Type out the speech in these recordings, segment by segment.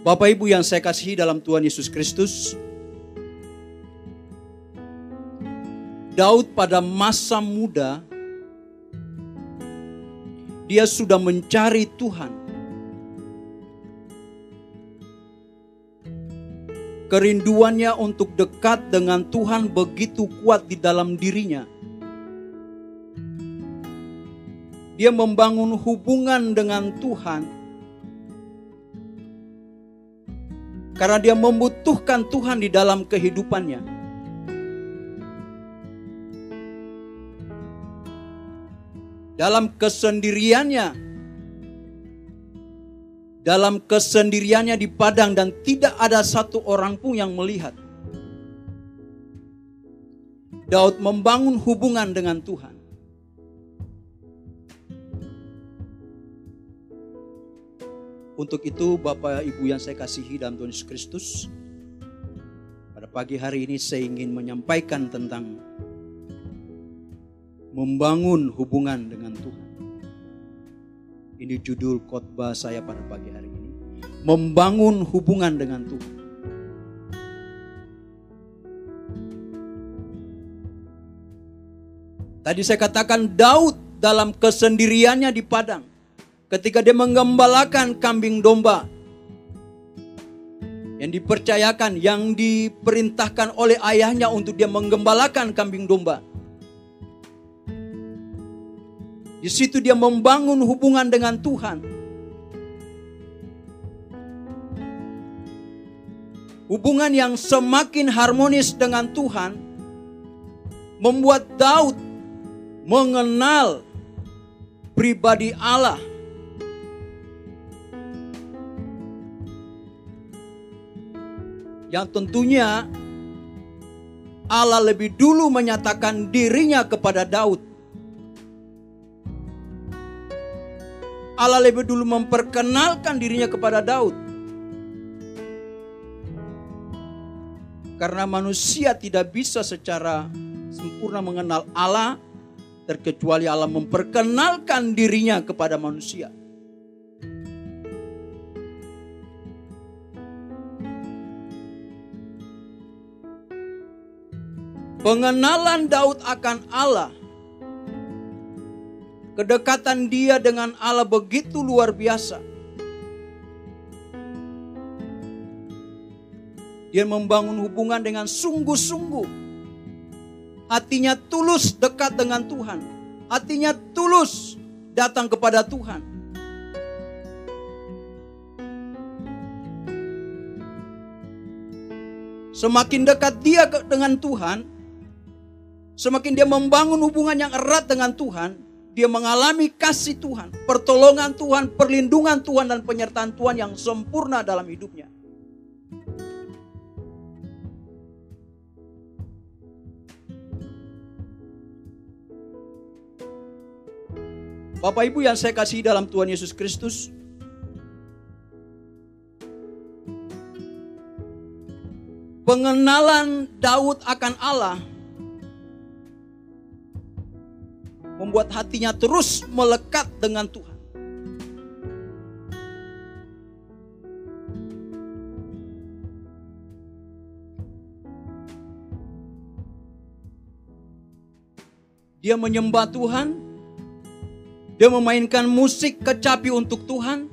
Bapak Ibu yang saya kasihi dalam Tuhan Yesus Kristus, Daud pada masa muda dia sudah mencari Tuhan. Kerinduannya untuk dekat dengan Tuhan begitu kuat di dalam dirinya. Dia membangun hubungan dengan Tuhan Karena dia membutuhkan Tuhan di dalam kehidupannya. Dalam kesendiriannya, dalam kesendiriannya di padang dan tidak ada satu orang pun yang melihat. Daud membangun hubungan dengan Tuhan. Untuk itu Bapak Ibu yang saya kasihi dalam Tuhan Yesus Kristus, pada pagi hari ini saya ingin menyampaikan tentang membangun hubungan dengan Tuhan. Ini judul khotbah saya pada pagi hari ini. Membangun hubungan dengan Tuhan. Tadi saya katakan Daud dalam kesendiriannya di padang ketika dia menggembalakan kambing domba yang dipercayakan, yang diperintahkan oleh ayahnya untuk dia menggembalakan kambing domba. Di situ dia membangun hubungan dengan Tuhan. Hubungan yang semakin harmonis dengan Tuhan membuat Daud mengenal pribadi Allah yang tentunya Allah lebih dulu menyatakan dirinya kepada Daud. Allah lebih dulu memperkenalkan dirinya kepada Daud. Karena manusia tidak bisa secara sempurna mengenal Allah terkecuali Allah memperkenalkan dirinya kepada manusia. Pengenalan Daud akan Allah. Kedekatan dia dengan Allah begitu luar biasa. Dia membangun hubungan dengan sungguh-sungguh. Hatinya tulus dekat dengan Tuhan. Hatinya tulus datang kepada Tuhan. Semakin dekat dia dengan Tuhan, Semakin dia membangun hubungan yang erat dengan Tuhan, dia mengalami kasih Tuhan, pertolongan Tuhan, perlindungan Tuhan, dan penyertaan Tuhan yang sempurna dalam hidupnya. Bapak Ibu yang saya kasih dalam Tuhan Yesus Kristus, pengenalan Daud akan Allah membuat hatinya terus melekat dengan Tuhan. Dia menyembah Tuhan, dia memainkan musik kecapi untuk Tuhan,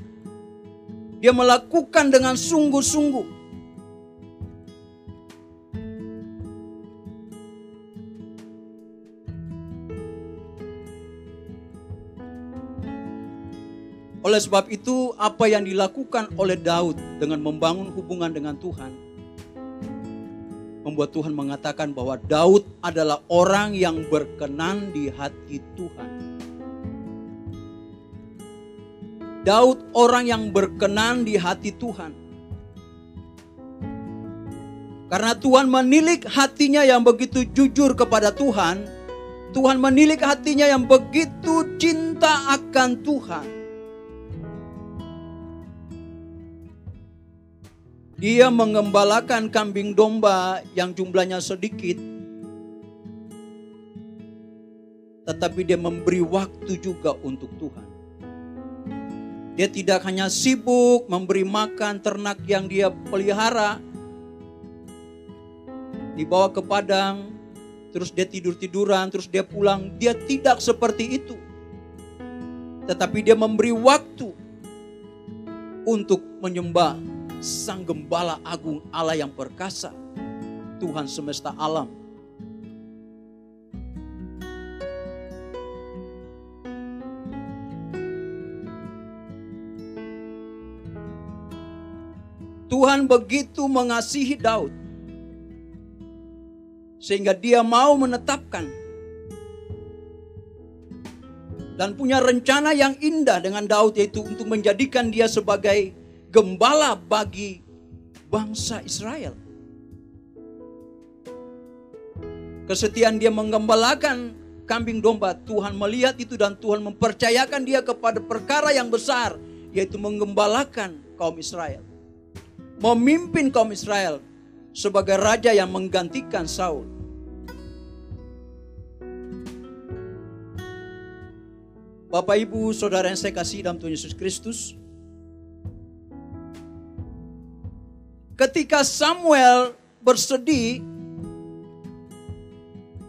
dia melakukan dengan sungguh-sungguh. Oleh sebab itu, apa yang dilakukan oleh Daud dengan membangun hubungan dengan Tuhan, membuat Tuhan mengatakan bahwa Daud adalah orang yang berkenan di hati Tuhan. Daud orang yang berkenan di hati Tuhan. Karena Tuhan menilik hatinya yang begitu jujur kepada Tuhan, Tuhan menilik hatinya yang begitu cinta akan Tuhan. Dia mengembalakan kambing domba yang jumlahnya sedikit. Tetapi dia memberi waktu juga untuk Tuhan. Dia tidak hanya sibuk memberi makan ternak yang dia pelihara, dibawa ke padang, terus dia tidur-tiduran, terus dia pulang. Dia tidak seperti itu. Tetapi dia memberi waktu untuk menyembah Sang Gembala Agung Allah yang perkasa, Tuhan semesta alam. Tuhan begitu mengasihi Daud sehingga dia mau menetapkan dan punya rencana yang indah dengan Daud yaitu untuk menjadikan dia sebagai gembala bagi bangsa Israel. Kesetiaan dia menggembalakan kambing domba, Tuhan melihat itu dan Tuhan mempercayakan dia kepada perkara yang besar yaitu menggembalakan kaum Israel memimpin kaum Israel sebagai raja yang menggantikan Saul. Bapak Ibu, Saudara yang saya kasih dalam Tuhan Yesus Kristus. Ketika Samuel bersedih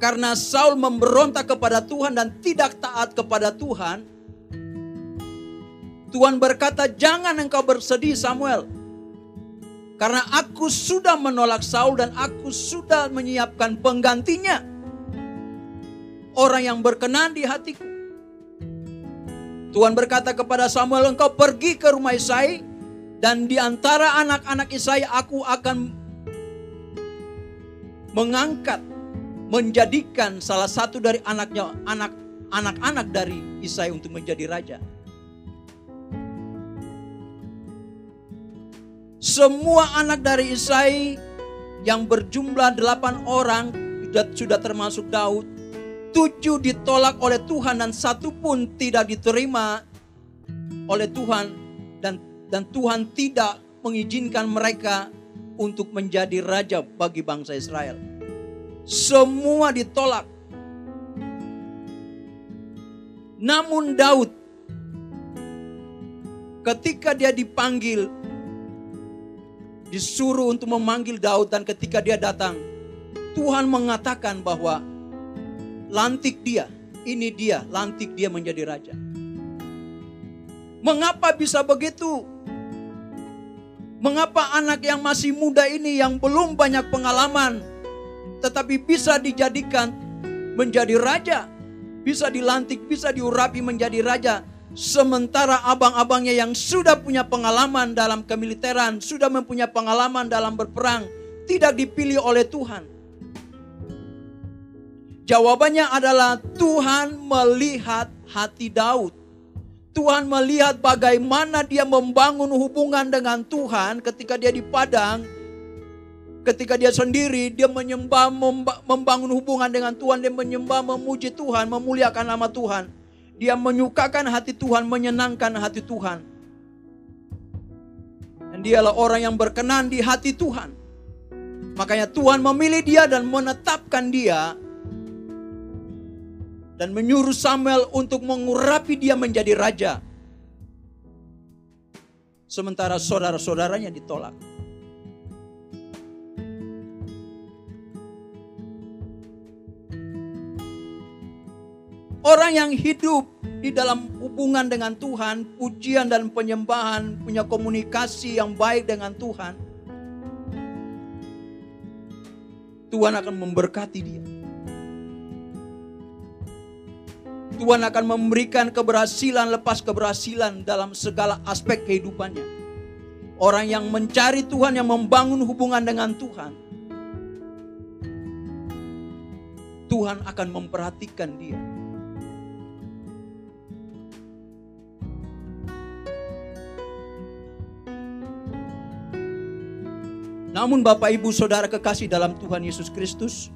karena Saul memberontak kepada Tuhan dan tidak taat kepada Tuhan, Tuhan berkata, "Jangan engkau bersedih, Samuel. Karena aku sudah menolak Saul dan aku sudah menyiapkan penggantinya. Orang yang berkenan di hatiku. Tuhan berkata kepada Samuel, engkau pergi ke rumah Isai dan di antara anak-anak Isai aku akan mengangkat menjadikan salah satu dari anaknya anak anak-anak dari Isai untuk menjadi raja. Semua anak dari Isai yang berjumlah delapan orang sudah termasuk Daud. Tujuh ditolak oleh Tuhan dan satu pun tidak diterima oleh Tuhan dan dan Tuhan tidak mengizinkan mereka untuk menjadi raja bagi bangsa Israel. Semua ditolak. Namun Daud ketika dia dipanggil disuruh untuk memanggil Daud dan ketika dia datang, Tuhan mengatakan bahwa lantik dia, ini dia, lantik dia menjadi raja. Mengapa bisa begitu? Mengapa anak yang masih muda ini yang belum banyak pengalaman tetapi bisa dijadikan menjadi raja, bisa dilantik, bisa diurapi menjadi raja, Sementara abang-abangnya yang sudah punya pengalaman dalam kemiliteran, sudah mempunyai pengalaman dalam berperang, tidak dipilih oleh Tuhan. Jawabannya adalah Tuhan melihat hati Daud. Tuhan melihat bagaimana dia membangun hubungan dengan Tuhan ketika dia di padang. Ketika dia sendiri, dia menyembah, membangun hubungan dengan Tuhan, dia menyembah, memuji Tuhan, memuliakan nama Tuhan. Dia menyukakan hati Tuhan, menyenangkan hati Tuhan. Dan dialah orang yang berkenan di hati Tuhan. Makanya Tuhan memilih dia dan menetapkan dia dan menyuruh Samuel untuk mengurapi dia menjadi raja. Sementara saudara-saudaranya ditolak. Orang yang hidup di dalam hubungan dengan Tuhan, pujian dan penyembahan, punya komunikasi yang baik dengan Tuhan, Tuhan akan memberkati dia. Tuhan akan memberikan keberhasilan lepas keberhasilan dalam segala aspek kehidupannya. Orang yang mencari Tuhan, yang membangun hubungan dengan Tuhan, Tuhan akan memperhatikan dia. Namun Bapak Ibu Saudara kekasih dalam Tuhan Yesus Kristus,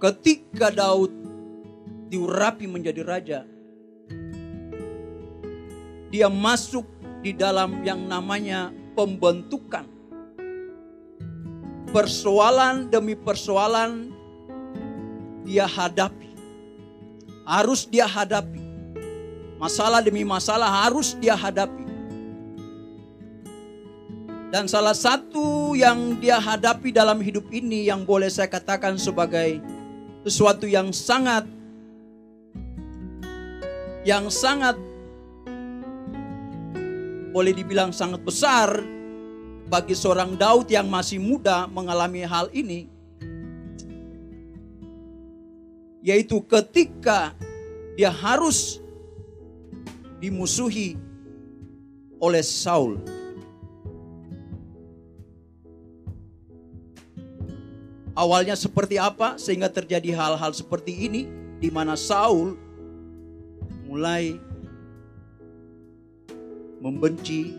ketika Daud diurapi menjadi raja, dia masuk di dalam yang namanya pembentukan. Persoalan demi persoalan dia hadapi. harus dia hadapi. Masalah demi masalah harus dia hadapi. Dan salah satu yang dia hadapi dalam hidup ini yang boleh saya katakan sebagai sesuatu yang sangat yang sangat boleh dibilang sangat besar bagi seorang Daud yang masih muda mengalami hal ini yaitu ketika dia harus dimusuhi oleh Saul. Awalnya seperti apa sehingga terjadi hal-hal seperti ini di mana Saul mulai membenci,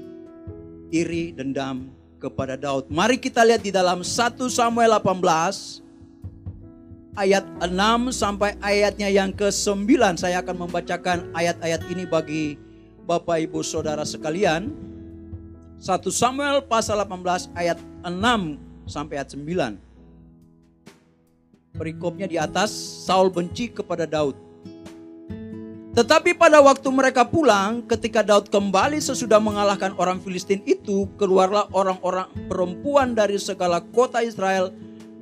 iri, dendam kepada Daud. Mari kita lihat di dalam 1 Samuel 18 ayat 6 sampai ayatnya yang ke-9. Saya akan membacakan ayat-ayat ini bagi Bapak Ibu Saudara sekalian. 1 Samuel pasal 18 ayat 6 sampai ayat 9. Perikopnya di atas, Saul benci kepada Daud. Tetapi pada waktu mereka pulang, ketika Daud kembali sesudah mengalahkan orang Filistin itu, keluarlah orang-orang perempuan dari segala kota Israel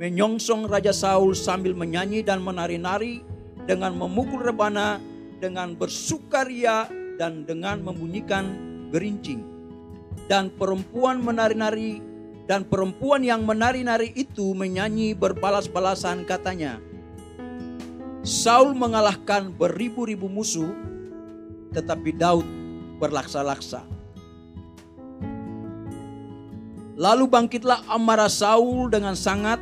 menyongsong Raja Saul sambil menyanyi dan menari-nari dengan memukul rebana, dengan bersukaria dan dengan membunyikan gerincing. Dan perempuan menari-nari dan perempuan yang menari-nari itu menyanyi berbalas-balasan katanya. Saul mengalahkan beribu-ribu musuh, tetapi Daud berlaksa-laksa. Lalu bangkitlah amarah Saul dengan sangat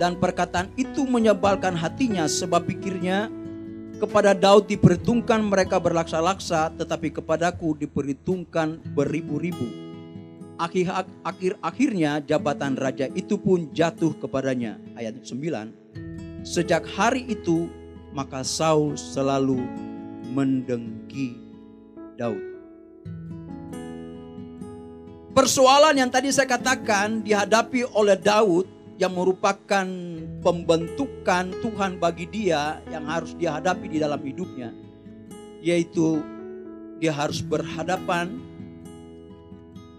dan perkataan itu menyebalkan hatinya sebab pikirnya kepada Daud diperhitungkan mereka berlaksa-laksa tetapi kepadaku diperhitungkan beribu-ribu akhir, akhir akhirnya jabatan raja itu pun jatuh kepadanya. Ayat 9. Sejak hari itu maka Saul selalu mendengki Daud. Persoalan yang tadi saya katakan dihadapi oleh Daud yang merupakan pembentukan Tuhan bagi dia yang harus dihadapi di dalam hidupnya yaitu dia harus berhadapan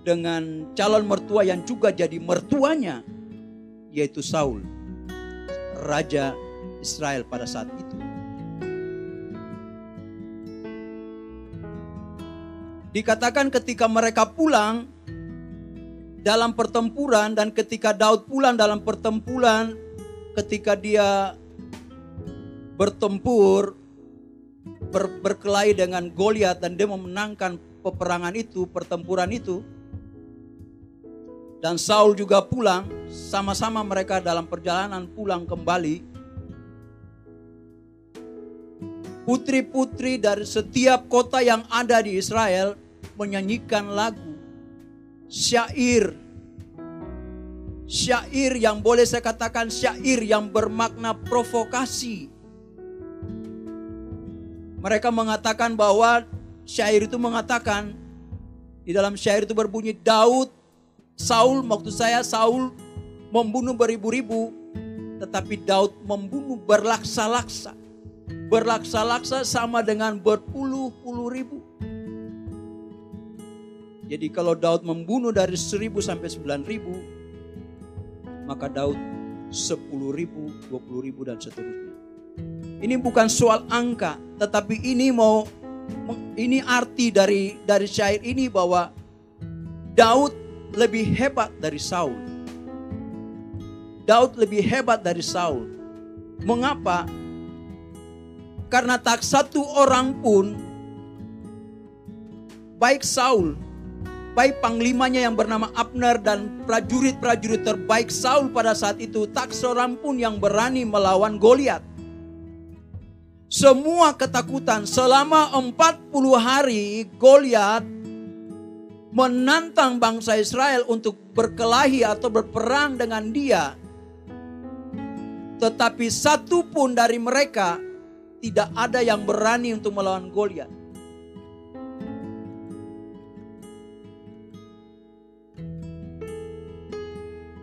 dengan calon mertua yang juga jadi mertuanya, yaitu Saul, raja Israel pada saat itu. Dikatakan ketika mereka pulang dalam pertempuran dan ketika Daud pulang dalam pertempuran ketika dia bertempur ber, berkelahi dengan Goliat dan dia memenangkan peperangan itu, pertempuran itu, dan Saul juga pulang, sama-sama mereka dalam perjalanan pulang kembali. Putri-putri dari setiap kota yang ada di Israel menyanyikan lagu syair. Syair yang boleh saya katakan syair yang bermakna provokasi. Mereka mengatakan bahwa syair itu mengatakan di dalam syair itu berbunyi Daud Saul, waktu saya Saul membunuh beribu-ribu, tetapi Daud membunuh berlaksa-laksa. Berlaksa-laksa sama dengan berpuluh-puluh ribu. Jadi kalau Daud membunuh dari seribu sampai sembilan ribu, maka Daud sepuluh ribu, dua puluh ribu dan seterusnya. Ini bukan soal angka, tetapi ini mau ini arti dari dari syair ini bahwa Daud lebih hebat dari Saul. Daud lebih hebat dari Saul. Mengapa? Karena tak satu orang pun, baik Saul, baik panglimanya yang bernama Abner dan prajurit-prajurit terbaik Saul pada saat itu, tak seorang pun yang berani melawan Goliat. Semua ketakutan selama 40 hari Goliat menantang bangsa Israel untuk berkelahi atau berperang dengan dia. Tetapi satu pun dari mereka tidak ada yang berani untuk melawan Goliat.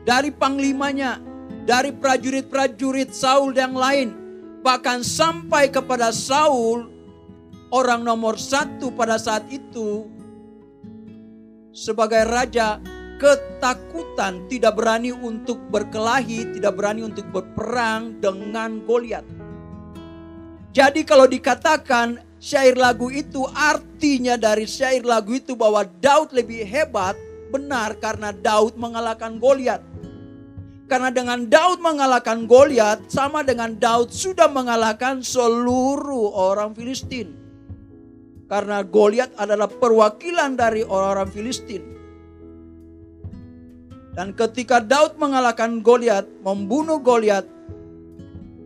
Dari panglimanya, dari prajurit-prajurit Saul yang lain, Bahkan sampai kepada Saul, orang nomor satu pada saat itu, sebagai raja, ketakutan, tidak berani untuk berkelahi, tidak berani untuk berperang dengan Goliat. Jadi kalau dikatakan syair lagu itu artinya dari syair lagu itu bahwa Daud lebih hebat, benar karena Daud mengalahkan Goliat. Karena dengan Daud mengalahkan Goliat sama dengan Daud sudah mengalahkan seluruh orang Filistin. Karena Goliat adalah perwakilan dari orang-orang Filistin. Dan ketika Daud mengalahkan Goliat, membunuh Goliat,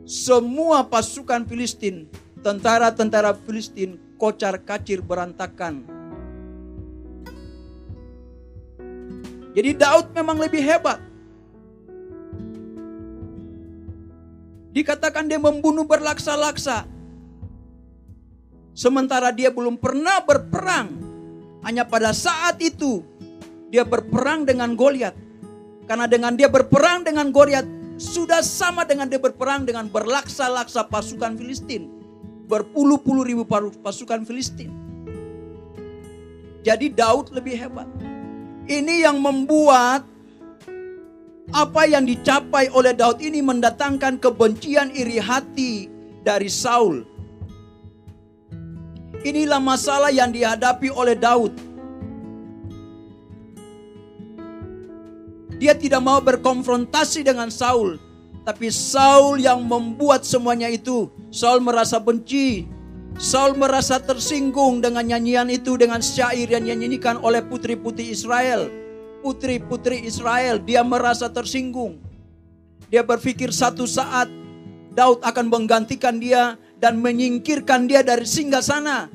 semua pasukan Filistin, tentara-tentara Filistin kocar kacir berantakan. Jadi Daud memang lebih hebat. Dikatakan dia membunuh berlaksa-laksa. Sementara dia belum pernah berperang. Hanya pada saat itu dia berperang dengan Goliat. Karena dengan dia berperang dengan Goliat sudah sama dengan dia berperang dengan berlaksa-laksa pasukan Filistin. Berpuluh-puluh ribu pasukan Filistin. Jadi Daud lebih hebat. Ini yang membuat apa yang dicapai oleh Daud ini mendatangkan kebencian iri hati dari Saul. Inilah masalah yang dihadapi oleh Daud. Dia tidak mau berkonfrontasi dengan Saul, tapi Saul yang membuat semuanya itu. Saul merasa benci, Saul merasa tersinggung dengan nyanyian itu, dengan syair yang dinyanyikan oleh putri-putri Israel putri-putri Israel, dia merasa tersinggung. Dia berpikir satu saat Daud akan menggantikan dia dan menyingkirkan dia dari singgah sana.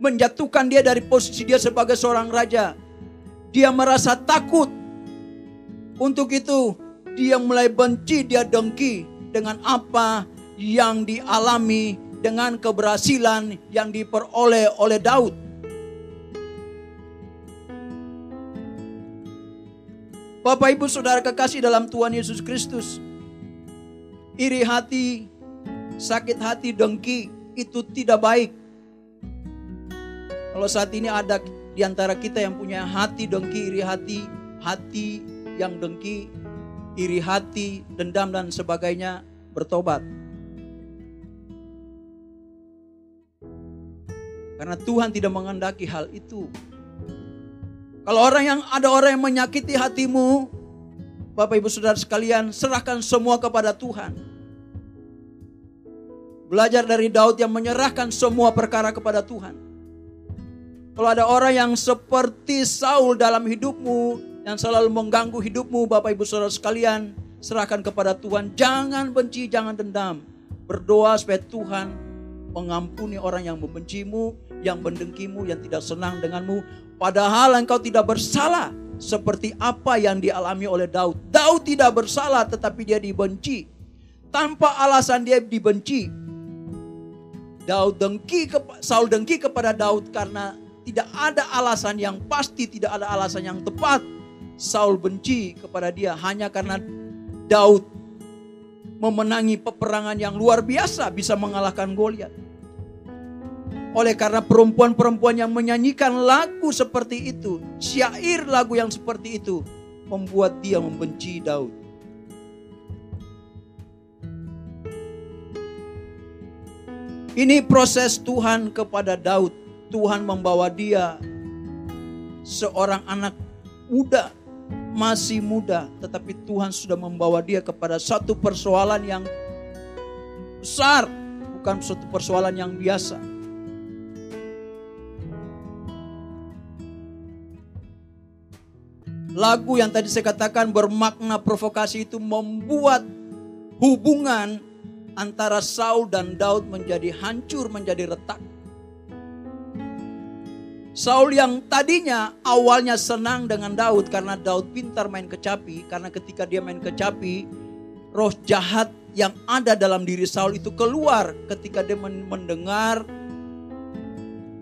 Menjatuhkan dia dari posisi dia sebagai seorang raja. Dia merasa takut. Untuk itu dia mulai benci, dia dengki dengan apa yang dialami dengan keberhasilan yang diperoleh oleh Daud. Bapak Ibu Saudara kekasih dalam Tuhan Yesus Kristus. Iri hati, sakit hati, dengki itu tidak baik. Kalau saat ini ada di antara kita yang punya hati dengki, iri hati, hati yang dengki, iri hati, dendam dan sebagainya, bertobat. Karena Tuhan tidak mengendaki hal itu. Kalau orang yang ada orang yang menyakiti hatimu, Bapak Ibu Saudara sekalian, serahkan semua kepada Tuhan. Belajar dari Daud yang menyerahkan semua perkara kepada Tuhan. Kalau ada orang yang seperti Saul dalam hidupmu, yang selalu mengganggu hidupmu, Bapak Ibu Saudara sekalian, serahkan kepada Tuhan. Jangan benci, jangan dendam. Berdoa supaya Tuhan mengampuni orang yang membencimu, yang mendengkimu, yang tidak senang denganmu. Padahal engkau tidak bersalah seperti apa yang dialami oleh Daud. Daud tidak bersalah tetapi dia dibenci. Tanpa alasan dia dibenci. Daud dengki Saul dengki kepada Daud karena tidak ada alasan yang pasti, tidak ada alasan yang tepat. Saul benci kepada dia hanya karena Daud memenangi peperangan yang luar biasa bisa mengalahkan Goliat. Oleh karena perempuan-perempuan yang menyanyikan lagu seperti itu, syair lagu yang seperti itu, membuat dia membenci Daud. Ini proses Tuhan kepada Daud. Tuhan membawa dia seorang anak muda, masih muda, tetapi Tuhan sudah membawa dia kepada satu persoalan yang besar, bukan suatu persoalan yang biasa. Lagu yang tadi saya katakan bermakna provokasi itu membuat hubungan antara Saul dan Daud menjadi hancur, menjadi retak. Saul yang tadinya awalnya senang dengan Daud karena Daud pintar main kecapi. Karena ketika dia main kecapi, roh jahat yang ada dalam diri Saul itu keluar ketika dia mendengar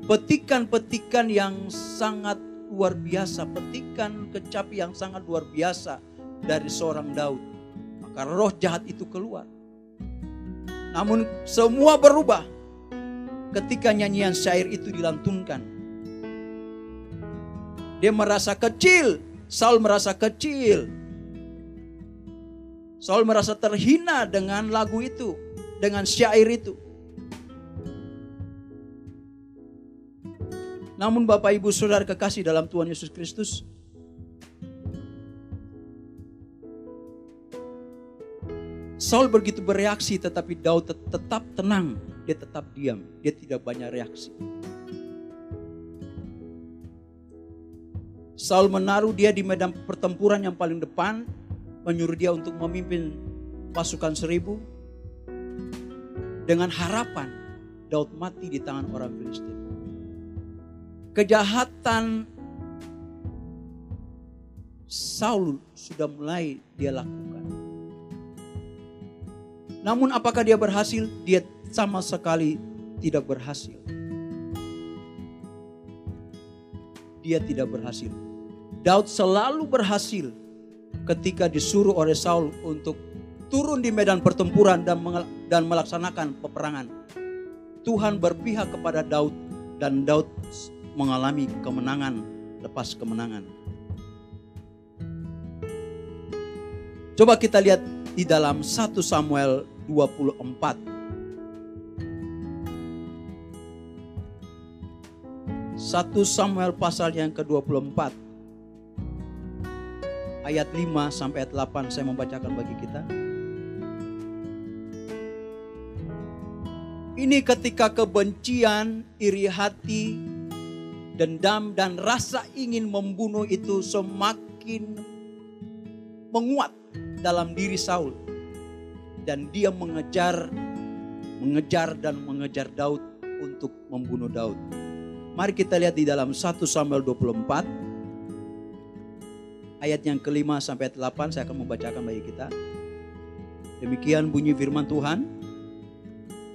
petikan-petikan yang sangat luar biasa, petikan kecapi yang sangat luar biasa dari seorang Daud. Maka roh jahat itu keluar. Namun semua berubah ketika nyanyian syair itu dilantunkan. Dia merasa kecil, Saul merasa kecil. Saul merasa terhina dengan lagu itu, dengan syair itu. Namun Bapak Ibu Saudara kekasih dalam Tuhan Yesus Kristus, Saul begitu bereaksi tetapi Daud tetap tenang, dia tetap diam, dia tidak banyak reaksi. Saul menaruh dia di medan pertempuran yang paling depan, menyuruh dia untuk memimpin pasukan seribu dengan harapan Daud mati di tangan orang Filistin. Kejahatan Saul sudah mulai dia lakukan. Namun apakah dia berhasil? Dia sama sekali tidak berhasil. Dia tidak berhasil. Daud selalu berhasil ketika disuruh oleh Saul untuk turun di medan pertempuran dan dan melaksanakan peperangan. Tuhan berpihak kepada Daud dan Daud mengalami kemenangan lepas kemenangan. Coba kita lihat di dalam 1 Samuel 24. 1 Samuel pasal yang ke-24 ayat 5 sampai ayat 8 saya membacakan bagi kita. Ini ketika kebencian, iri hati, dendam dan rasa ingin membunuh itu semakin menguat dalam diri Saul. Dan dia mengejar, mengejar dan mengejar Daud untuk membunuh Daud. Mari kita lihat di dalam 1 Samuel 24 ayat yang kelima sampai delapan saya akan membacakan bagi kita. Demikian bunyi firman Tuhan.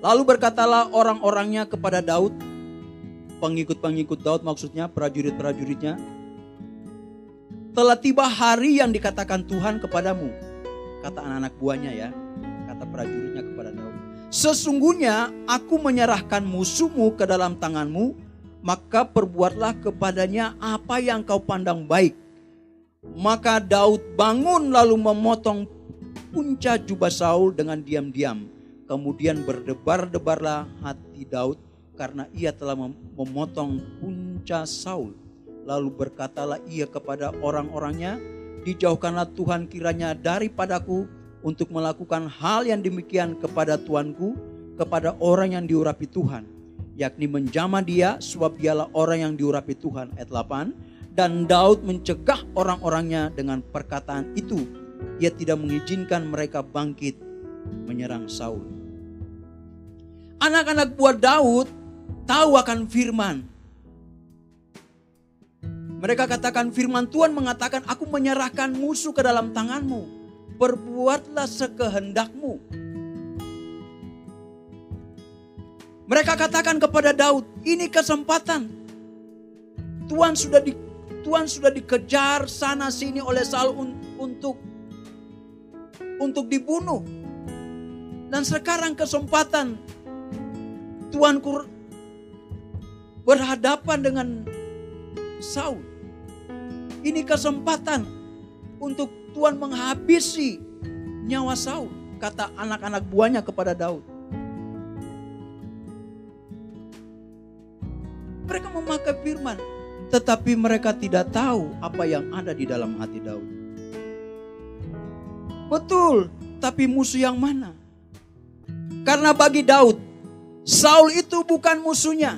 Lalu berkatalah orang-orangnya kepada Daud, pengikut-pengikut Daud maksudnya prajurit-prajuritnya, telah tiba hari yang dikatakan Tuhan kepadamu kata anak-anak buahnya ya, kata prajuritnya kepada Daud. Sesungguhnya aku menyerahkan musuhmu ke dalam tanganmu, maka perbuatlah kepadanya apa yang kau pandang baik. Maka Daud bangun lalu memotong punca jubah Saul dengan diam-diam. Kemudian berdebar-debarlah hati Daud karena ia telah memotong punca Saul. Lalu berkatalah ia kepada orang-orangnya, dijauhkanlah Tuhan kiranya daripadaku untuk melakukan hal yang demikian kepada Tuanku, kepada orang yang diurapi Tuhan. Yakni menjama dia sebab dialah orang yang diurapi Tuhan. Ayat 8. Dan Daud mencegah orang-orangnya dengan perkataan itu. Ia tidak mengizinkan mereka bangkit menyerang Saul. Anak-anak buah Daud tahu akan firman mereka katakan firman Tuhan mengatakan aku menyerahkan musuh ke dalam tanganmu. Perbuatlah sekehendakmu. Mereka katakan kepada Daud, ini kesempatan. Tuhan sudah di Tuhan sudah dikejar sana sini oleh Saul un, untuk untuk dibunuh. Dan sekarang kesempatan Tuhan berhadapan dengan Saul. Ini kesempatan untuk Tuhan menghabisi nyawa Saul, kata anak-anak buahnya kepada Daud. Mereka memakai firman, tetapi mereka tidak tahu apa yang ada di dalam hati Daud. Betul, tapi musuh yang mana? Karena bagi Daud, Saul itu bukan musuhnya.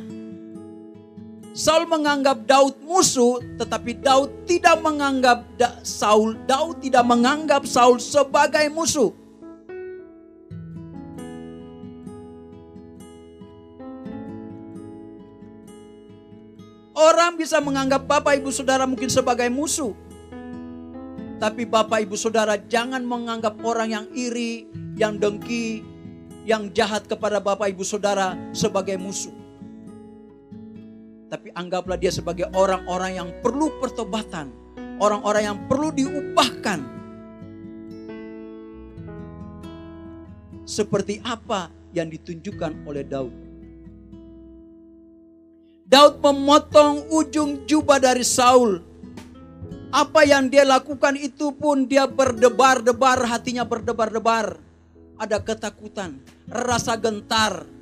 Saul menganggap Daud musuh, tetapi Daud tidak menganggap da Saul. Daud tidak menganggap Saul sebagai musuh. Orang bisa menganggap Bapak Ibu Saudara mungkin sebagai musuh. Tapi Bapak Ibu Saudara jangan menganggap orang yang iri, yang dengki, yang jahat kepada Bapak Ibu Saudara sebagai musuh tapi anggaplah dia sebagai orang-orang yang perlu pertobatan, orang-orang yang perlu diubahkan. Seperti apa yang ditunjukkan oleh Daud. Daud memotong ujung jubah dari Saul. Apa yang dia lakukan itu pun dia berdebar-debar, hatinya berdebar-debar. Ada ketakutan, rasa gentar.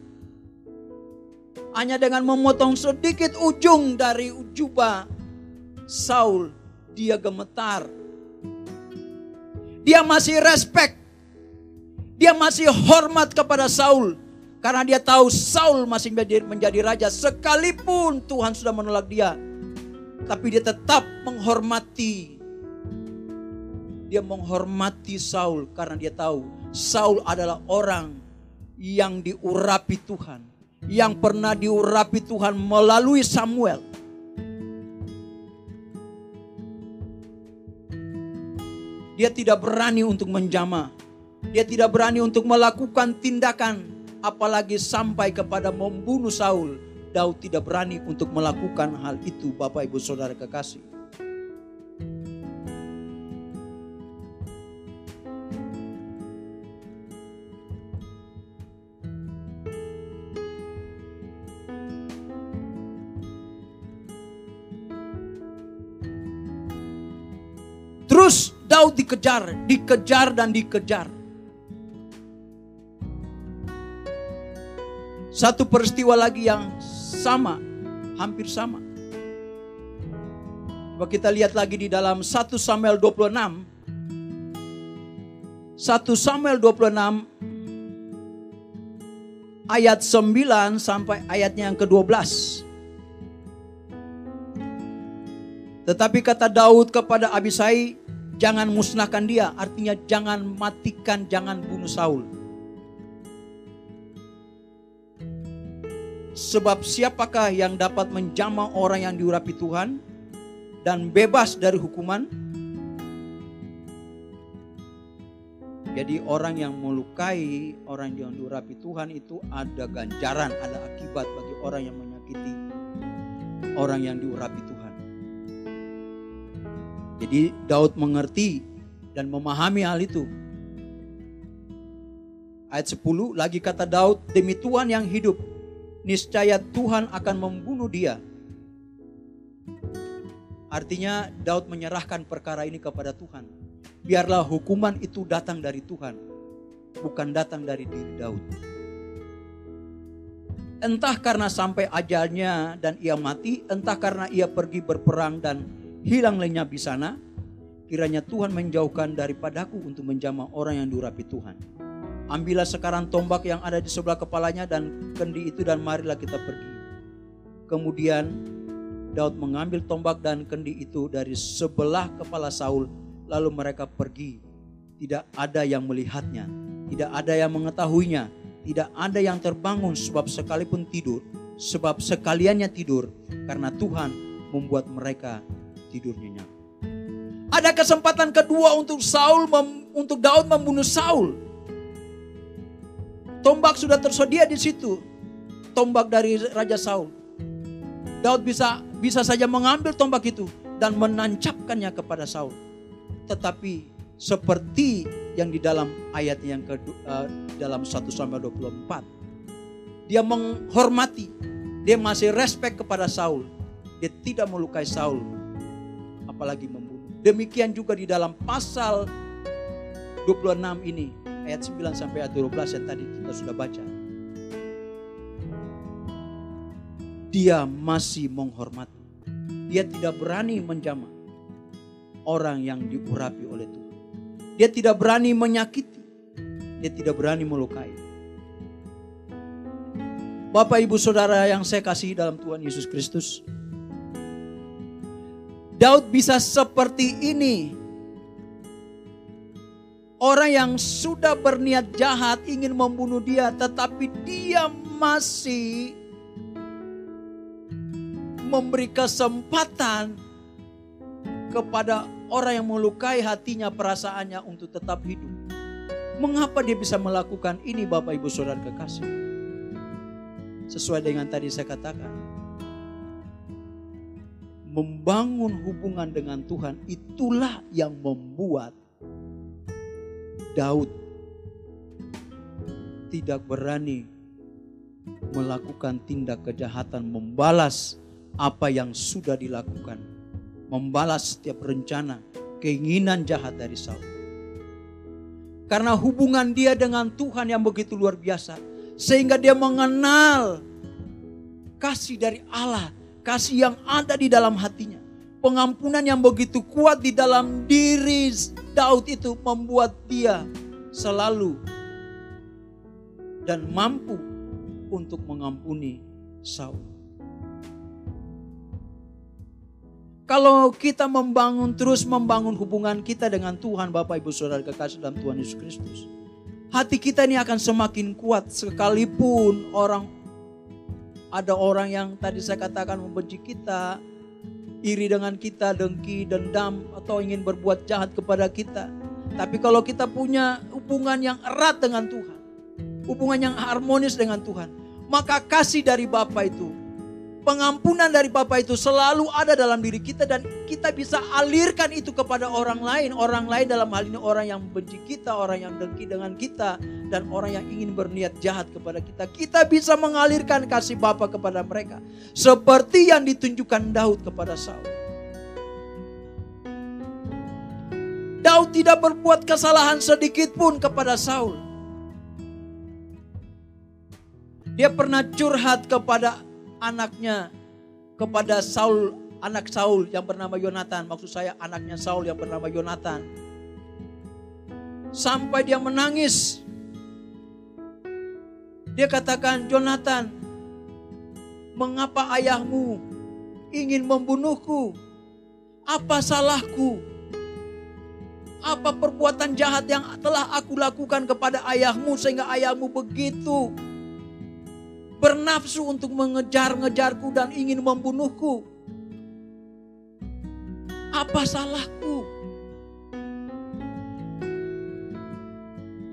Hanya dengan memotong sedikit ujung dari jubah Saul, dia gemetar. Dia masih respect dia masih hormat kepada Saul. Karena dia tahu Saul masih menjadi, menjadi raja. Sekalipun Tuhan sudah menolak dia. Tapi dia tetap menghormati. Dia menghormati Saul karena dia tahu Saul adalah orang yang diurapi Tuhan. Yang pernah diurapi Tuhan melalui Samuel. Dia tidak berani untuk menjamah dia tidak berani untuk melakukan tindakan apalagi sampai kepada membunuh Saul. Daud tidak berani untuk melakukan hal itu Bapak Ibu Saudara kekasih. Daud dikejar, dikejar dan dikejar. Satu peristiwa lagi yang sama, hampir sama. Coba kita lihat lagi di dalam 1 Samuel 26. 1 Samuel 26 ayat 9 sampai ayatnya yang ke-12. Tetapi kata Daud kepada Abisai, jangan musnahkan dia, artinya jangan matikan, jangan bunuh Saul. Sebab siapakah yang dapat menjamah orang yang diurapi Tuhan dan bebas dari hukuman? Jadi orang yang melukai orang yang diurapi Tuhan itu ada ganjaran, ada akibat bagi orang yang menyakiti orang yang diurapi Tuhan. Jadi Daud mengerti dan memahami hal itu. Ayat 10 lagi kata Daud, demi Tuhan yang hidup, niscaya Tuhan akan membunuh dia. Artinya Daud menyerahkan perkara ini kepada Tuhan. Biarlah hukuman itu datang dari Tuhan, bukan datang dari diri Daud. Entah karena sampai ajalnya dan ia mati, entah karena ia pergi berperang dan hilang lenyap di sana, kiranya Tuhan menjauhkan daripadaku untuk menjamah orang yang diurapi Tuhan. Ambillah sekarang tombak yang ada di sebelah kepalanya dan kendi itu dan marilah kita pergi. Kemudian Daud mengambil tombak dan kendi itu dari sebelah kepala Saul lalu mereka pergi. Tidak ada yang melihatnya, tidak ada yang mengetahuinya, tidak ada yang terbangun sebab sekalipun tidur, sebab sekaliannya tidur karena Tuhan membuat mereka tidur nyenyak. Ada kesempatan kedua untuk Saul untuk Daud membunuh Saul. Tombak sudah tersedia di situ. Tombak dari Raja Saul. Daud bisa bisa saja mengambil tombak itu dan menancapkannya kepada Saul. Tetapi seperti yang di dalam ayat yang ke uh, dalam 1 Samuel 24. Dia menghormati, dia masih respect kepada Saul. Dia tidak melukai Saul apalagi membunuh. Demikian juga di dalam pasal 26 ini ayat 9 sampai ayat 12 yang tadi kita sudah baca. Dia masih menghormati. Dia tidak berani menjamah orang yang diurapi oleh Tuhan. Dia tidak berani menyakiti. Dia tidak berani melukai. Bapak ibu saudara yang saya kasih dalam Tuhan Yesus Kristus. Daud bisa seperti ini Orang yang sudah berniat jahat ingin membunuh dia, tetapi dia masih memberi kesempatan kepada orang yang melukai hatinya, perasaannya untuk tetap hidup. Mengapa dia bisa melakukan ini Bapak Ibu Saudara kekasih? Sesuai dengan tadi saya katakan. Membangun hubungan dengan Tuhan itulah yang membuat Daud tidak berani melakukan tindak kejahatan, membalas apa yang sudah dilakukan, membalas setiap rencana, keinginan jahat dari Saul. Karena hubungan dia dengan Tuhan yang begitu luar biasa, sehingga dia mengenal kasih dari Allah, kasih yang ada di dalam hatinya. Pengampunan yang begitu kuat di dalam diri Daud itu membuat dia selalu dan mampu untuk mengampuni Saul. Kalau kita membangun terus membangun hubungan kita dengan Tuhan Bapak Ibu Saudara kekasih dalam Tuhan Yesus Kristus. Hati kita ini akan semakin kuat sekalipun orang ada orang yang tadi saya katakan membenci kita, iri dengan kita, dengki, dendam atau ingin berbuat jahat kepada kita. Tapi kalau kita punya hubungan yang erat dengan Tuhan, hubungan yang harmonis dengan Tuhan, maka kasih dari Bapa itu, pengampunan dari Bapa itu selalu ada dalam diri kita dan kita bisa alirkan itu kepada orang lain. Orang lain dalam hal ini orang yang benci kita, orang yang dengki dengan kita, dan orang yang ingin berniat jahat kepada kita. Kita bisa mengalirkan kasih Bapa kepada mereka. Seperti yang ditunjukkan Daud kepada Saul. Daud tidak berbuat kesalahan sedikit pun kepada Saul. Dia pernah curhat kepada anaknya, kepada Saul, anak Saul yang bernama Yonatan. Maksud saya anaknya Saul yang bernama Yonatan. Sampai dia menangis. Dia katakan, Jonathan, mengapa ayahmu ingin membunuhku? Apa salahku? Apa perbuatan jahat yang telah aku lakukan kepada ayahmu sehingga ayahmu begitu bernafsu untuk mengejar-ngejarku dan ingin membunuhku. Apa salahku?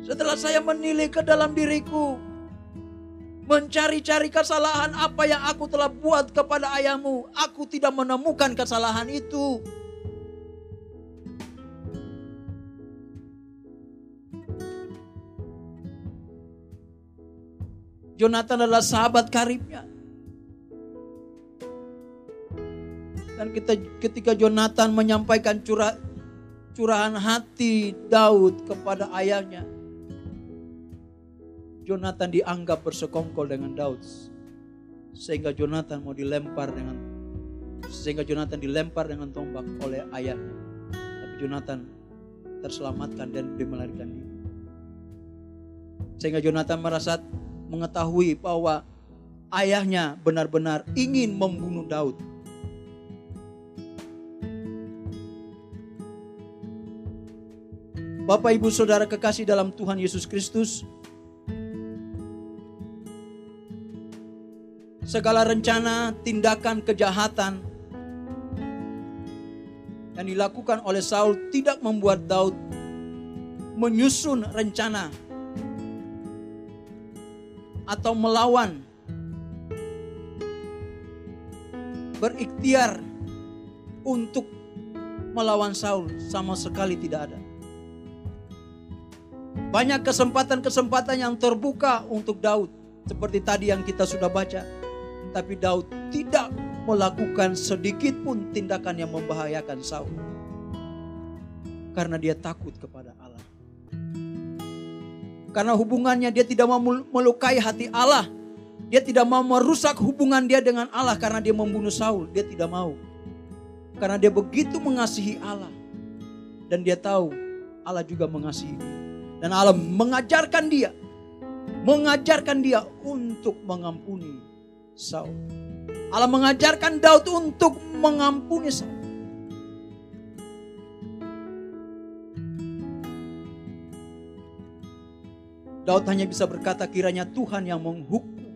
Setelah saya menilai ke dalam diriku, mencari-cari kesalahan apa yang aku telah buat kepada ayahmu, aku tidak menemukan kesalahan itu. Jonathan adalah sahabat karibnya. Dan kita, ketika Jonathan menyampaikan curah, curahan hati Daud kepada ayahnya, Jonathan dianggap bersekongkol dengan Daud. Sehingga Jonathan mau dilempar dengan sehingga Jonathan dilempar dengan tombak oleh ayahnya. Tapi Jonathan terselamatkan dan dia melarikan diri. Sehingga Jonathan merasa mengetahui bahwa ayahnya benar-benar ingin membunuh Daud. Bapak, ibu, saudara kekasih dalam Tuhan Yesus Kristus, segala rencana, tindakan kejahatan yang dilakukan oleh Saul tidak membuat Daud menyusun rencana atau melawan berikhtiar untuk melawan Saul sama sekali tidak ada. Banyak kesempatan-kesempatan yang terbuka untuk Daud seperti tadi yang kita sudah baca. Tapi Daud tidak melakukan sedikit pun tindakan yang membahayakan Saul. Karena dia takut kepada Allah. Karena hubungannya dia tidak mau melukai hati Allah. Dia tidak mau merusak hubungan dia dengan Allah karena dia membunuh Saul. Dia tidak mau. Karena dia begitu mengasihi Allah. Dan dia tahu Allah juga mengasihi. Dan Allah mengajarkan dia. Mengajarkan dia untuk mengampuni Saul. Allah mengajarkan Daud untuk mengampuni Saul. Daud hanya bisa berkata kiranya Tuhan yang menghukum.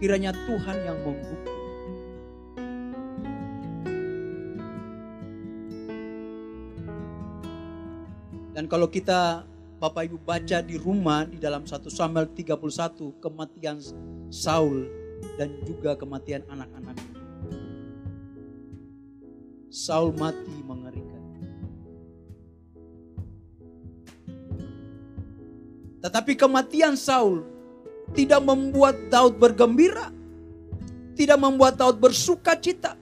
Kiranya Tuhan yang menghukum. Dan kalau kita Bapak Ibu baca di rumah di dalam 1 Samuel 31 kematian Saul dan juga kematian anak-anak. Saul mati mengerikan. Tetapi kematian Saul tidak membuat Daud bergembira, tidak membuat Daud bersuka cita.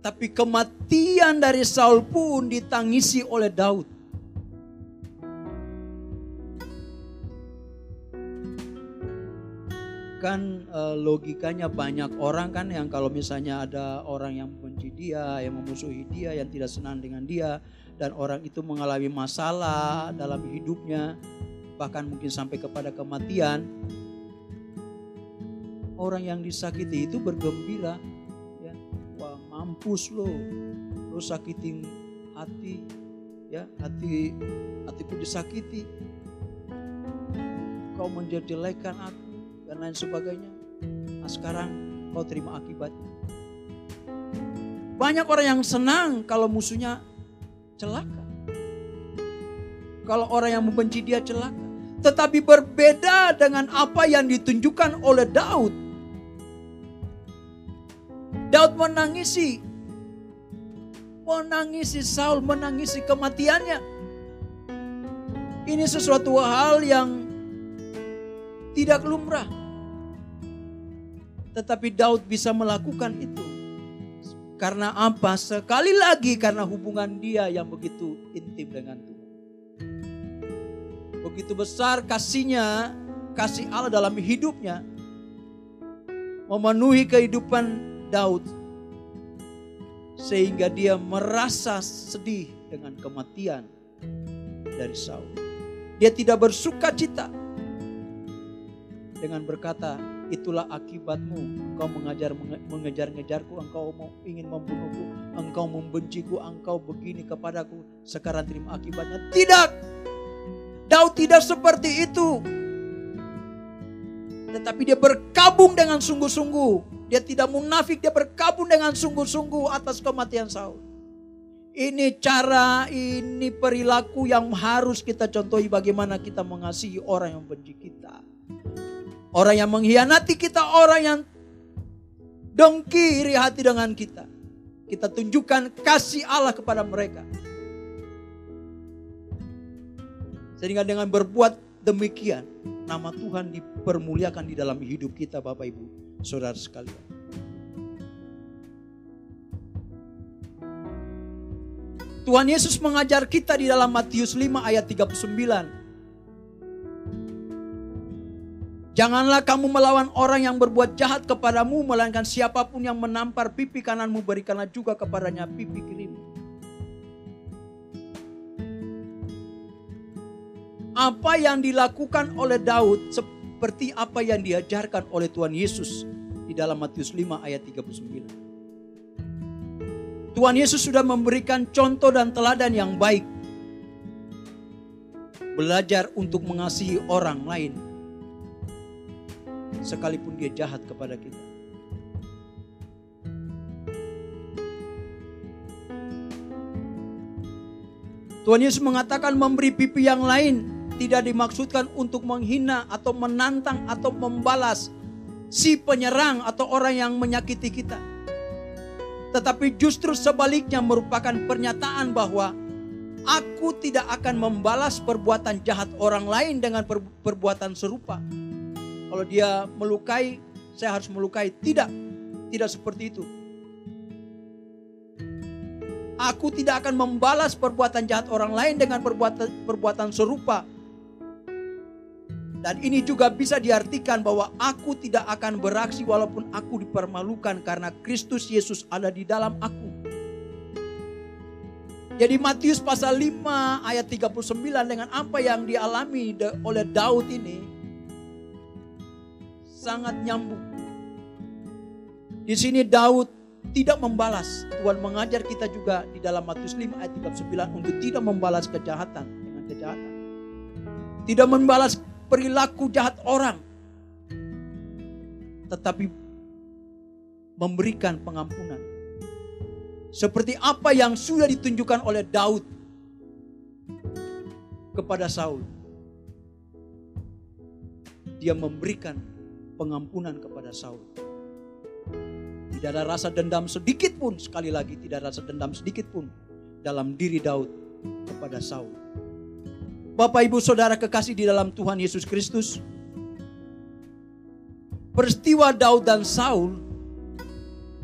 Tapi kematian dari Saul pun ditangisi oleh Daud. Kan eh, logikanya banyak orang kan yang kalau misalnya ada orang yang membenci dia, yang memusuhi dia, yang tidak senang dengan dia, dan orang itu mengalami masalah dalam hidupnya, bahkan mungkin sampai kepada kematian, orang yang disakiti itu bergembira, ya, wah mampus lo, lo sakitin hati, ya hati hatiku disakiti, kau menjelekkan aku dan lain sebagainya. Nah, sekarang kau terima akibatnya. Banyak orang yang senang kalau musuhnya celaka. Kalau orang yang membenci dia celaka. Tetapi berbeda dengan apa yang ditunjukkan oleh Daud. Daud menangisi. Menangisi Saul, menangisi kematiannya. Ini sesuatu hal yang tidak lumrah. Tetapi Daud bisa melakukan itu. Karena apa? Sekali lagi karena hubungan dia yang begitu intim dengan Tuhan. Begitu besar kasihnya, kasih Allah dalam hidupnya. Memenuhi kehidupan Daud. Sehingga dia merasa sedih dengan kematian dari Saul. Dia tidak bersuka cita dengan berkata, itulah akibatmu. Engkau mengajar mengejar-ngejarku, engkau mau ingin membunuhku, engkau membenciku, engkau begini kepadaku. Sekarang terima akibatnya. Tidak. Daud tidak seperti itu. Tetapi dia berkabung dengan sungguh-sungguh. Dia tidak munafik, dia berkabung dengan sungguh-sungguh atas kematian Saul. Ini cara, ini perilaku yang harus kita contohi bagaimana kita mengasihi orang yang benci kita. Orang yang mengkhianati kita, orang yang dengki iri hati dengan kita. Kita tunjukkan kasih Allah kepada mereka. Sehingga dengan berbuat demikian, nama Tuhan dipermuliakan di dalam hidup kita Bapak Ibu, Saudara sekalian. Tuhan Yesus mengajar kita di dalam Matius 5 ayat 39. Janganlah kamu melawan orang yang berbuat jahat kepadamu, melainkan siapa pun yang menampar pipi kananmu, berikanlah juga kepadanya pipi kirimu. Apa yang dilakukan oleh Daud seperti apa yang diajarkan oleh Tuhan Yesus di dalam Matius 5 ayat 39. Tuhan Yesus sudah memberikan contoh dan teladan yang baik. Belajar untuk mengasihi orang lain sekalipun dia jahat kepada kita. Tuhan Yesus mengatakan memberi pipi yang lain tidak dimaksudkan untuk menghina atau menantang atau membalas si penyerang atau orang yang menyakiti kita. Tetapi justru sebaliknya merupakan pernyataan bahwa aku tidak akan membalas perbuatan jahat orang lain dengan perbuatan serupa. Kalau dia melukai, saya harus melukai. Tidak, tidak seperti itu. Aku tidak akan membalas perbuatan jahat orang lain dengan perbuatan perbuatan serupa. Dan ini juga bisa diartikan bahwa aku tidak akan beraksi walaupun aku dipermalukan karena Kristus Yesus ada di dalam aku. Jadi Matius pasal 5 ayat 39 dengan apa yang dialami oleh Daud ini sangat nyambung. Di sini Daud tidak membalas. Tuhan mengajar kita juga di dalam Matius 5 ayat 39 untuk tidak membalas kejahatan dengan kejahatan. Tidak membalas perilaku jahat orang. Tetapi memberikan pengampunan. Seperti apa yang sudah ditunjukkan oleh Daud kepada Saul. Dia memberikan pengampunan kepada Saul. Tidak ada rasa dendam sedikit pun, sekali lagi tidak ada rasa dendam sedikit pun dalam diri Daud kepada Saul. Bapak Ibu Saudara kekasih di dalam Tuhan Yesus Kristus. Peristiwa Daud dan Saul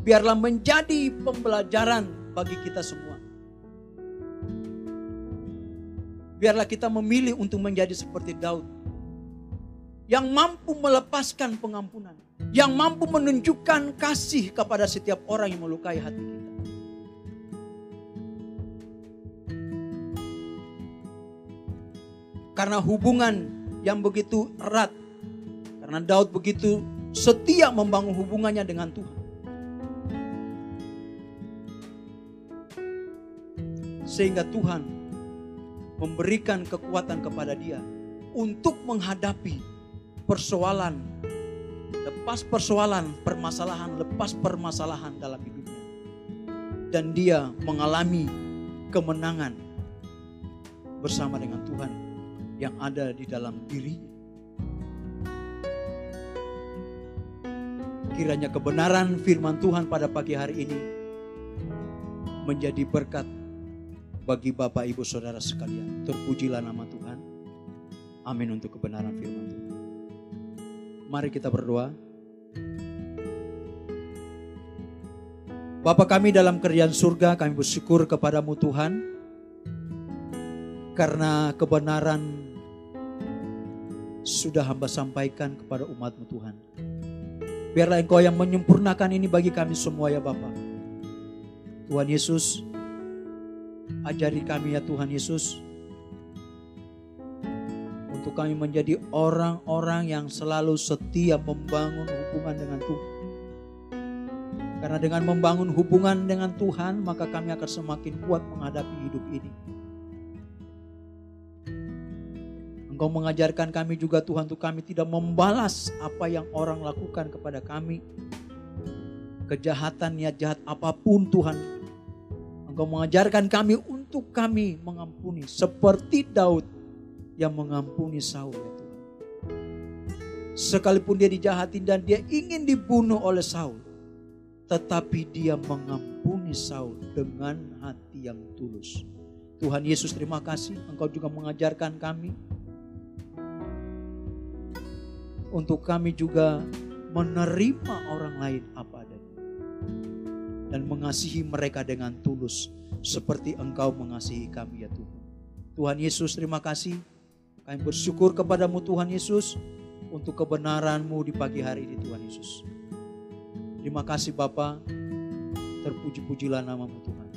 biarlah menjadi pembelajaran bagi kita semua. Biarlah kita memilih untuk menjadi seperti Daud. Yang mampu melepaskan pengampunan. Yang mampu menunjukkan kasih kepada setiap orang yang melukai hati kita. Karena hubungan yang begitu erat. Karena Daud begitu setia membangun hubungannya dengan Tuhan. Sehingga Tuhan memberikan kekuatan kepada dia untuk menghadapi persoalan, lepas persoalan, permasalahan, lepas permasalahan dalam hidupnya. Dan dia mengalami kemenangan bersama dengan Tuhan yang ada di dalam dirinya. Kiranya kebenaran firman Tuhan pada pagi hari ini menjadi berkat bagi Bapak Ibu Saudara sekalian. Terpujilah nama Tuhan. Amin untuk kebenaran firman Tuhan. Mari kita berdoa. Bapa kami dalam kerjaan surga, kami bersyukur kepadamu Tuhan karena kebenaran sudah hamba sampaikan kepada umatmu Tuhan. Biarlah engkau yang menyempurnakan ini bagi kami semua ya Bapak. Tuhan Yesus, ajari kami ya Tuhan Yesus. Kami menjadi orang-orang yang selalu setia membangun hubungan dengan Tuhan. Karena dengan membangun hubungan dengan Tuhan, maka kami akan semakin kuat menghadapi hidup ini. Engkau mengajarkan kami juga Tuhan untuk kami tidak membalas apa yang orang lakukan kepada kami. Kejahatan, niat jahat apa pun Tuhan. Engkau mengajarkan kami untuk kami mengampuni. Seperti Daud yang mengampuni Saul ya Tuhan. Sekalipun dia dijahatin dan dia ingin dibunuh oleh Saul. Tetapi dia mengampuni Saul dengan hati yang tulus. Tuhan Yesus terima kasih engkau juga mengajarkan kami untuk kami juga menerima orang lain apa adanya dan mengasihi mereka dengan tulus seperti Engkau mengasihi kami ya Tuhan. Tuhan Yesus terima kasih. Kami bersyukur kepadamu Tuhan Yesus untuk kebenaranmu di pagi hari ini Tuhan Yesus. Terima kasih Bapa. Terpuji-pujilah namamu Tuhan.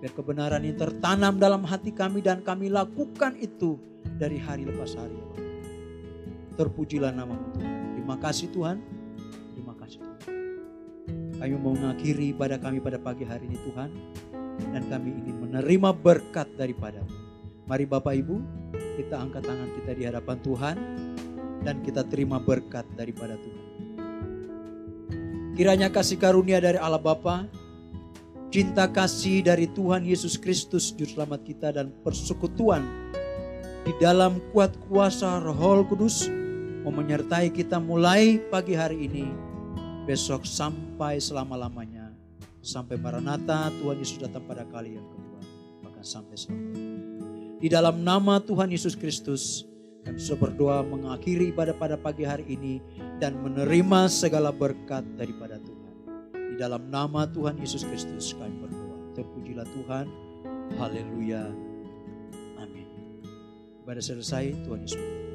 Biar kebenaran ini tertanam dalam hati kami dan kami lakukan itu dari hari lepas hari. Ya Terpujilah nama Tuhan. Terima kasih Tuhan. Terima kasih Tuhan. Kami mau mengakhiri ibadah kami pada pagi hari ini Tuhan. Dan kami ingin menerima berkat daripada Mari Bapak Ibu, kita angkat tangan kita di hadapan Tuhan. Dan kita terima berkat daripada Tuhan. Kiranya kasih karunia dari Allah Bapa, cinta kasih dari Tuhan Yesus Kristus Juru Selamat kita dan persekutuan di dalam kuat kuasa Roh Kudus mau menyertai kita mulai pagi hari ini, besok sampai selama-lamanya. Sampai Maranatha Tuhan Yesus datang pada kali yang kedua, bahkan sampai selama Di dalam nama Tuhan Yesus Kristus, kami sudah berdoa mengakhiri ibadah pada pagi hari ini dan menerima segala berkat daripada Tuhan. Di dalam nama Tuhan Yesus Kristus kami berdoa. Terpujilah Tuhan. Haleluya. Amin. Ibadah selesai, Tuhan Yesus.